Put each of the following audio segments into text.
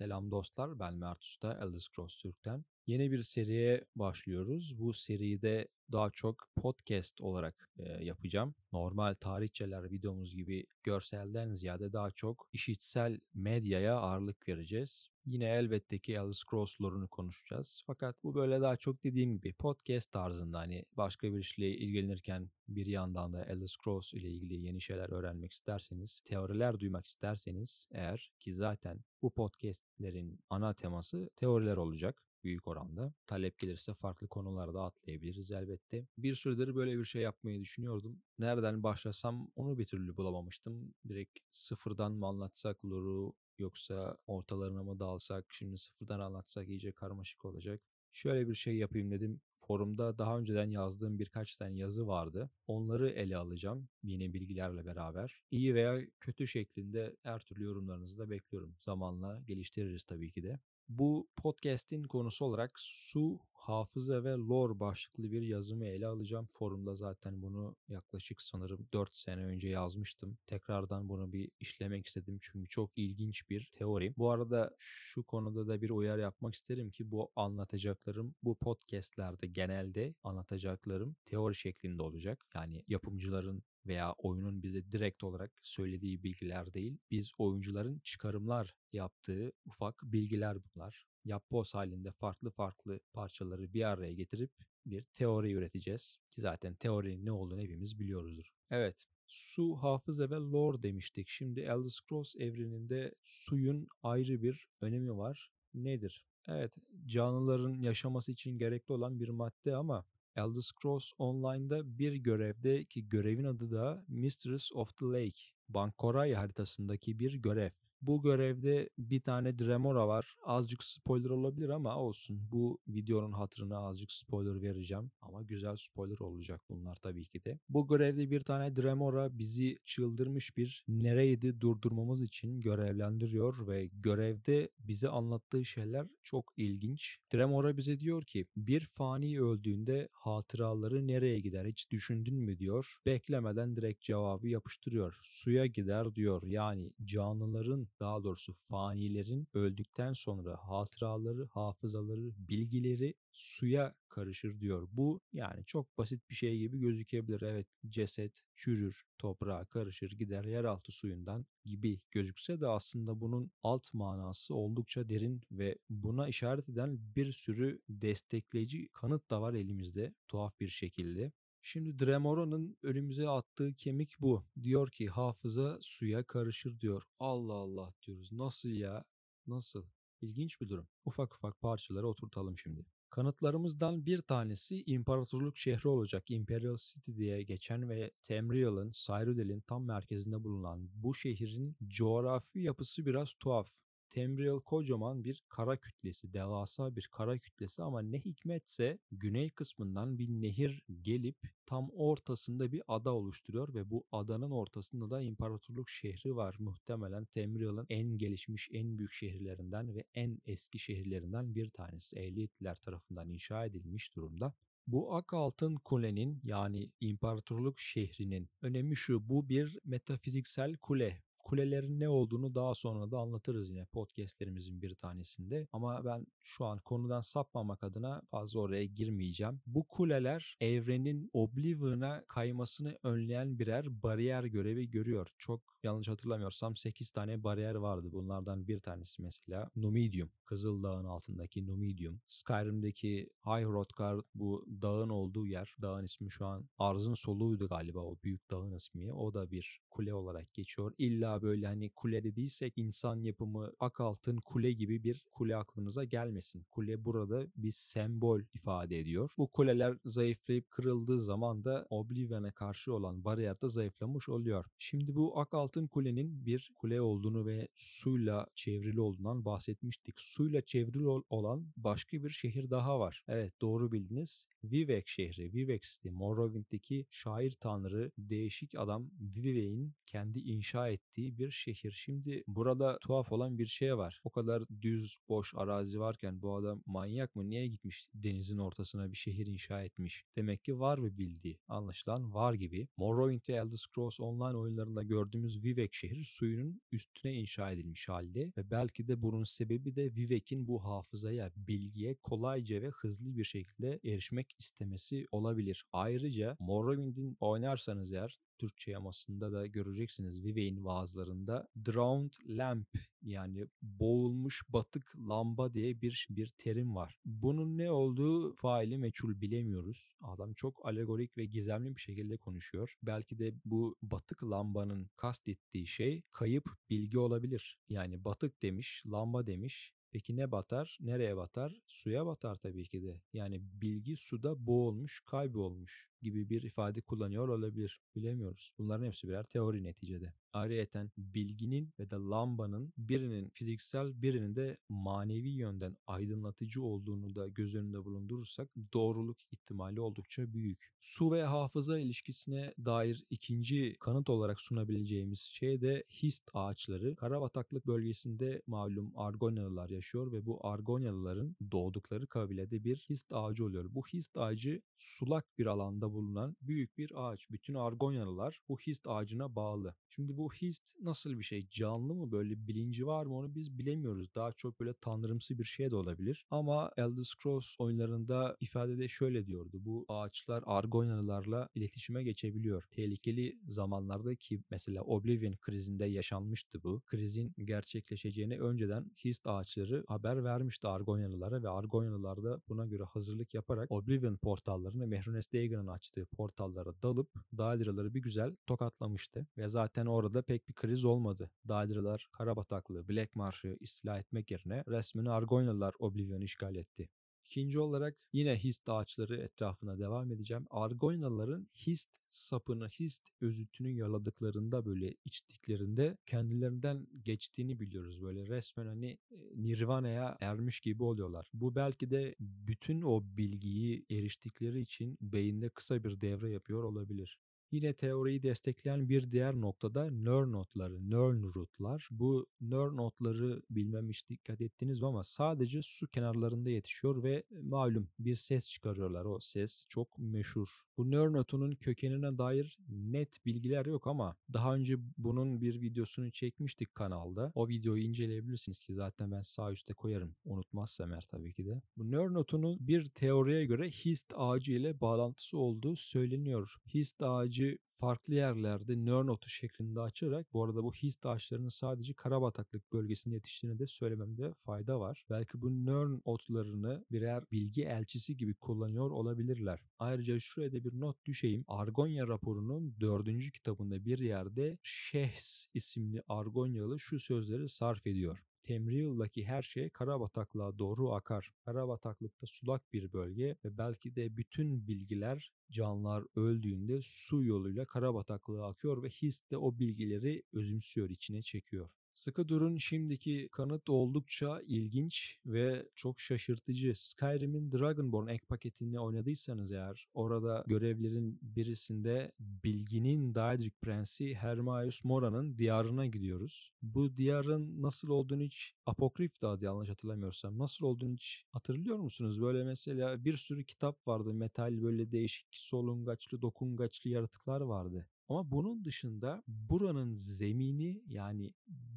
Selam dostlar, ben Mert Usta, Elder Scrolls Türk'ten. Yeni bir seriye başlıyoruz. Bu seride daha çok podcast olarak e, yapacağım. Normal tarihçeler videomuz gibi görselden ziyade daha çok işitsel medyaya ağırlık vereceğiz. Yine elbette ki Scrolls lore'unu konuşacağız. Fakat bu böyle daha çok dediğim gibi podcast tarzında hani başka bir işle ilgilenirken bir yandan da Elder Scrolls ile ilgili yeni şeyler öğrenmek isterseniz, teoriler duymak isterseniz eğer ki zaten bu podcastlerin ana teması teoriler olacak büyük oranda. Talep gelirse farklı konularda atlayabiliriz elbette. Bir süredir böyle bir şey yapmayı düşünüyordum. Nereden başlasam onu bir türlü bulamamıştım. Direkt sıfırdan mı anlatsak lore'u yoksa ortalarına mı dalsak, şimdi sıfırdan anlatsak iyice karmaşık olacak. Şöyle bir şey yapayım dedim. Forumda daha önceden yazdığım birkaç tane yazı vardı. Onları ele alacağım yeni bilgilerle beraber. İyi veya kötü şeklinde her türlü yorumlarınızı da bekliyorum. Zamanla geliştiririz tabii ki de. Bu podcast'in konusu olarak su, hafıza ve lore başlıklı bir yazımı ele alacağım. Forumda zaten bunu yaklaşık sanırım 4 sene önce yazmıştım. Tekrardan bunu bir işlemek istedim çünkü çok ilginç bir teori. Bu arada şu konuda da bir uyarı yapmak isterim ki bu anlatacaklarım bu podcast'lerde genelde anlatacaklarım teori şeklinde olacak. Yani yapımcıların veya oyunun bize direkt olarak söylediği bilgiler değil. Biz oyuncuların çıkarımlar yaptığı ufak bilgiler bunlar. Yapboz halinde farklı farklı parçaları bir araya getirip bir teori üreteceğiz. Ki zaten teorinin ne olduğunu hepimiz biliyoruzdur. Evet, su, hafıza ve lore demiştik. Şimdi Elder Scrolls evreninde suyun ayrı bir önemi var. Nedir? Evet, canlıların yaşaması için gerekli olan bir madde ama Elder Scrolls Online'da bir görevde ki görevin adı da Mistress of the Lake, Bankoray haritasındaki bir görev. Bu görevde bir tane Dremora var. Azıcık spoiler olabilir ama olsun. Bu videonun hatırına azıcık spoiler vereceğim. Ama güzel spoiler olacak bunlar tabii ki de. Bu görevde bir tane Dremora bizi çıldırmış bir nereydi durdurmamız için görevlendiriyor ve görevde bize anlattığı şeyler çok ilginç. Dremora bize diyor ki bir fani öldüğünde hatıraları nereye gider hiç düşündün mü diyor. Beklemeden direkt cevabı yapıştırıyor. Suya gider diyor. Yani canlıların daha doğrusu fanilerin öldükten sonra hatıraları, hafızaları, bilgileri suya karışır diyor. Bu yani çok basit bir şey gibi gözükebilir. Evet ceset çürür, toprağa karışır, gider yeraltı suyundan gibi gözükse de aslında bunun alt manası oldukça derin ve buna işaret eden bir sürü destekleyici kanıt da var elimizde tuhaf bir şekilde. Şimdi Dremora'nın önümüze attığı kemik bu. Diyor ki hafıza suya karışır diyor. Allah Allah diyoruz. Nasıl ya? Nasıl? İlginç bir durum. Ufak ufak parçaları oturtalım şimdi. Kanıtlarımızdan bir tanesi imparatorluk şehri olacak Imperial City diye geçen ve Tamriel'ın, Cyrodiil'in tam merkezinde bulunan bu şehrin coğrafi yapısı biraz tuhaf. Tamriel kocaman bir kara kütlesi, devasa bir kara kütlesi ama ne hikmetse güney kısmından bir nehir gelip tam ortasında bir ada oluşturuyor ve bu adanın ortasında da imparatorluk şehri var. Muhtemelen Tamriel'ın en gelişmiş, en büyük şehirlerinden ve en eski şehirlerinden bir tanesi. Ehliyetliler tarafından inşa edilmiş durumda. Bu ak altın kulenin yani imparatorluk şehrinin önemi şu bu bir metafiziksel kule kulelerin ne olduğunu daha sonra da anlatırız yine podcastlerimizin bir tanesinde. Ama ben şu an konudan sapmamak adına fazla oraya girmeyeceğim. Bu kuleler evrenin Oblivion'a kaymasını önleyen birer bariyer görevi görüyor. Çok yanlış hatırlamıyorsam 8 tane bariyer vardı. Bunlardan bir tanesi mesela Numidium. Kızıl Dağın altındaki Numidium. Skyrim'deki High Hrothgar bu dağın olduğu yer. Dağın ismi şu an Arz'ın soluğuydu galiba o büyük dağın ismi. O da bir kule olarak geçiyor. İlla böyle hani kule dediysek insan yapımı ak altın kule gibi bir kule aklınıza gelmesin. Kule burada bir sembol ifade ediyor. Bu kuleler zayıflayıp kırıldığı zaman da Oblivion'a karşı olan bariyer de zayıflamış oluyor. Şimdi bu ak altın kulenin bir kule olduğunu ve suyla çevrili olduğundan bahsetmiştik. Suyla çevrili olan başka bir şehir daha var. Evet doğru bildiniz. Vivek şehri. Vivek City. Morrowind'deki şair tanrı değişik adam Vivek'in Vivek'in kendi inşa ettiği bir şehir. Şimdi burada tuhaf olan bir şey var. O kadar düz, boş arazi varken bu adam manyak mı? Niye gitmiş denizin ortasına bir şehir inşa etmiş? Demek ki var bir bildiği. Anlaşılan var gibi. Morrowind ve Elder Scrolls Online oyunlarında gördüğümüz Vivek şehri suyunun üstüne inşa edilmiş halde ve belki de bunun sebebi de Vivek'in bu hafızaya, bilgiye kolayca ve hızlı bir şekilde erişmek istemesi olabilir. Ayrıca Morrowind'in oynarsanız eğer Türkçe yamasında da göreceksiniz Vivek'in vaazlarında Drowned Lamp yani boğulmuş batık lamba diye bir bir terim var. Bunun ne olduğu faili meçhul bilemiyoruz. Adam çok alegorik ve gizemli bir şekilde konuşuyor. Belki de bu batık lambanın kastettiği şey kayıp bilgi olabilir. Yani batık demiş, lamba demiş. Peki ne batar? Nereye batar? Suya batar tabii ki de. Yani bilgi suda boğulmuş, kaybolmuş gibi bir ifade kullanıyor olabilir. Bilemiyoruz. Bunların hepsi birer teori neticede. Ayrıyeten bilginin ve de lambanın birinin fiziksel birinin de manevi yönden aydınlatıcı olduğunu da göz önünde bulundurursak doğruluk ihtimali oldukça büyük. Su ve hafıza ilişkisine dair ikinci kanıt olarak sunabileceğimiz şey de hist ağaçları. Karabataklık bölgesinde malum Argonyalılar yaşıyor ve bu Argonyalıların doğdukları kabilede bir hist ağacı oluyor. Bu hist ağacı sulak bir alanda bulunan büyük bir ağaç. Bütün Argonyalılar bu hist ağacına bağlı. Şimdi bu hist nasıl bir şey? Canlı mı? Böyle bilinci var mı? Onu biz bilemiyoruz. Daha çok böyle tanrımsı bir şey de olabilir. Ama Elder Scrolls oyunlarında ifadede şöyle diyordu. Bu ağaçlar Argonyalılarla iletişime geçebiliyor. Tehlikeli zamanlarda ki mesela Oblivion krizinde yaşanmıştı bu. Krizin gerçekleşeceğini önceden hist ağaçları haber vermişti Argonyalılara ve Argonyalılar da buna göre hazırlık yaparak Oblivion portallarını Mehrunes Dagon'un açtığı portallara dalıp Daedra'ları bir güzel tokatlamıştı. Ve zaten orada pek bir kriz olmadı. Daedra'lar Karabataklı, Black Marsh'ı istila etmek yerine resmen Argonyalılar Oblivion'u işgal etti. İkinci olarak yine hist ağaçları etrafına devam edeceğim. Argonyalıların hist sapını, hist özütünü yaladıklarında böyle içtiklerinde kendilerinden geçtiğini biliyoruz. Böyle resmen hani nirvana'ya ermiş gibi oluyorlar. Bu belki de bütün o bilgiyi eriştikleri için beyinde kısa bir devre yapıyor olabilir. Yine teoriyi destekleyen bir diğer noktada neural notları, neural rootlar. Bu neural notları bilmem dikkat ettiniz mi ama sadece su kenarlarında yetişiyor ve malum bir ses çıkarıyorlar. O ses çok meşhur. Bu neural notunun kökenine dair net bilgiler yok ama daha önce bunun bir videosunu çekmiştik kanalda. O videoyu inceleyebilirsiniz ki zaten ben sağ üstte koyarım. Unutmazsam eğer tabii ki de. Bu neural notunun bir teoriye göre hist ağacı ile bağlantısı olduğu söyleniyor. Hist ağacı farklı yerlerde nör notu şeklinde açarak bu arada bu his taşlarının sadece Karabataklık bölgesinde yetiştiğini de söylememde fayda var. Belki bu nör otlarını birer bilgi elçisi gibi kullanıyor olabilirler. Ayrıca şuraya da bir not düşeyim. Argonya raporunun dördüncü kitabında bir yerde Şehs isimli Argonyalı şu sözleri sarf ediyor. Temriyıl'daki her şey Karabataklığa doğru akar. Karabataklıkta sulak bir bölge ve belki de bütün bilgiler canlılar öldüğünde su yoluyla Karabataklığa akıyor ve his de o bilgileri özümsüyor, içine çekiyor. Sıkı durun şimdiki kanıt oldukça ilginç ve çok şaşırtıcı. Skyrim'in Dragonborn ek paketini oynadıysanız eğer orada görevlerin birisinde bilginin Daedric Prensi Hermaeus Mora'nın diyarına gidiyoruz. Bu diyarın nasıl olduğunu hiç apokrif da yanlış hatırlamıyorsam nasıl olduğunu hiç hatırlıyor musunuz? Böyle mesela bir sürü kitap vardı metal böyle değişik solungaçlı dokungaçlı yaratıklar vardı. Ama bunun dışında buranın zemini yani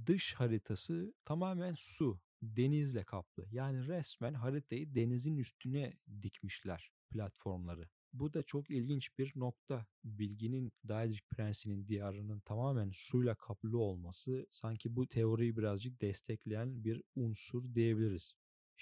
dış haritası tamamen su, denizle kaplı. Yani resmen haritayı denizin üstüne dikmişler platformları. Bu da çok ilginç bir nokta. Bilginin Daedric Prensi'nin diyarının tamamen suyla kaplı olması sanki bu teoriyi birazcık destekleyen bir unsur diyebiliriz.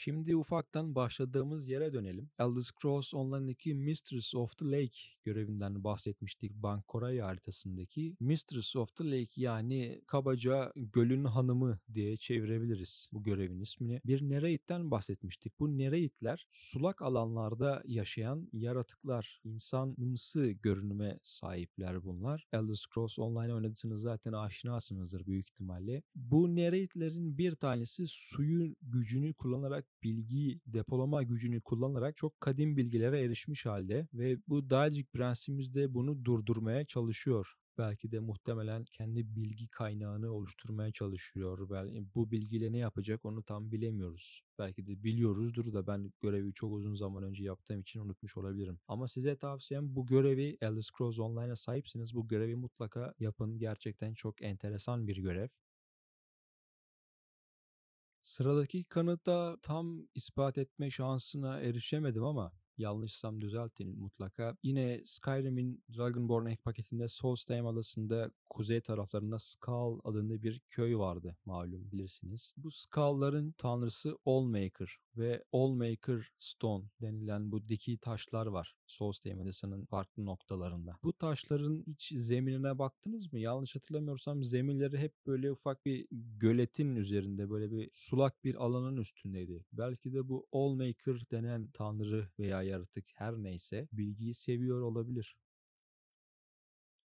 Şimdi ufaktan başladığımız yere dönelim. Elder Scrolls Online'daki Mistress of the Lake görevinden bahsetmiştik Bankoray haritasındaki. Mistress of the Lake yani kabaca gölün hanımı diye çevirebiliriz bu görevin ismini. Bir Nereid'den bahsetmiştik. Bu Nereid'ler sulak alanlarda yaşayan yaratıklar. İnsanımsı görünüme sahipler bunlar. Elder Scrolls Online oynadıysanız zaten aşinasınızdır büyük ihtimalle. Bu Nereid'lerin bir tanesi suyun gücünü kullanarak bilgi depolama gücünü kullanarak çok kadim bilgilere erişmiş halde ve bu Daedric prensimiz de bunu durdurmaya çalışıyor. Belki de muhtemelen kendi bilgi kaynağını oluşturmaya çalışıyor. Belki bu bilgiyle ne yapacak onu tam bilemiyoruz. Belki de biliyoruzdur da ben görevi çok uzun zaman önce yaptığım için unutmuş olabilirim. Ama size tavsiyem bu görevi Elder Scrolls Online'a sahipseniz bu görevi mutlaka yapın. Gerçekten çok enteresan bir görev. Sıradaki kanıta tam ispat etme şansına erişemedim ama yanlışsam düzeltin mutlaka. Yine Skyrim'in Dragonborn ek paketinde Solstheim adasında kuzey taraflarında Skull adında bir köy vardı malum bilirsiniz. Bu Skull'ların tanrısı Allmaker ve Allmaker Stone denilen bu diki taşlar var Solstheim adasının farklı noktalarında. Bu taşların hiç zeminine baktınız mı? Yanlış hatırlamıyorsam zeminleri hep böyle ufak bir göletin üzerinde böyle bir sulak bir alanın üstündeydi. Belki de bu Allmaker denen tanrı veya yaratık her neyse bilgiyi seviyor olabilir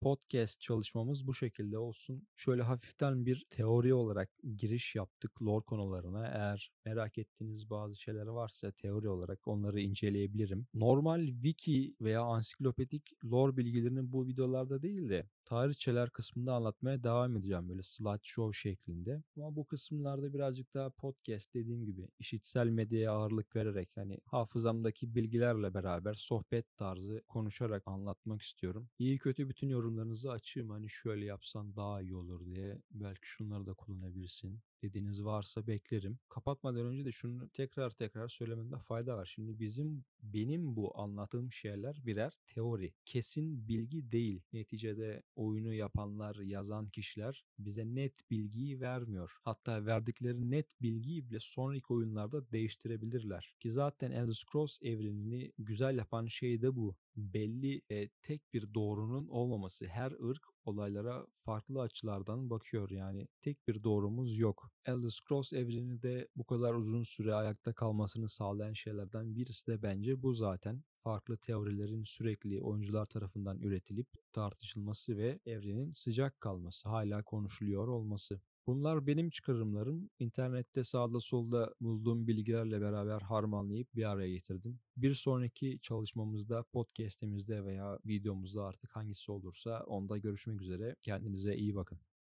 podcast çalışmamız bu şekilde olsun. Şöyle hafiften bir teori olarak giriş yaptık lore konularına. Eğer merak ettiğiniz bazı şeyler varsa teori olarak onları inceleyebilirim. Normal wiki veya ansiklopedik lore bilgilerini bu videolarda değil de tarihçeler kısmında anlatmaya devam edeceğim böyle slideshow şeklinde. Ama bu kısımlarda birazcık daha podcast dediğim gibi işitsel medyaya ağırlık vererek hani hafızamdaki bilgilerle beraber sohbet tarzı konuşarak anlatmak istiyorum. İyi kötü bütün yorumlarınızı açayım hani şöyle yapsan daha iyi olur diye. Belki şunları da kullanabilirsin dediğiniz varsa beklerim. Kapatmadan önce de şunu tekrar tekrar söylememde fayda var. Şimdi bizim benim bu anlattığım şeyler birer teori. Kesin bilgi değil. Neticede oyunu yapanlar, yazan kişiler bize net bilgiyi vermiyor. Hatta verdikleri net bilgiyi bile sonraki oyunlarda değiştirebilirler. Ki zaten Elder Scrolls evrenini güzel yapan şey de bu. Belli e, tek bir doğrunun olmaması. Her ırk olaylara farklı açılardan bakıyor yani tek bir doğrumuz yok. Elder Scrolls evreni de bu kadar uzun süre ayakta kalmasını sağlayan şeylerden birisi de bence bu zaten. Farklı teorilerin sürekli oyuncular tarafından üretilip tartışılması ve evrenin sıcak kalması, hala konuşuluyor olması. Bunlar benim çıkarımlarım. İnternette sağda solda bulduğum bilgilerle beraber harmanlayıp bir araya getirdim. Bir sonraki çalışmamızda, podcast'imizde veya videomuzda artık hangisi olursa onda görüşmek üzere. Kendinize iyi bakın.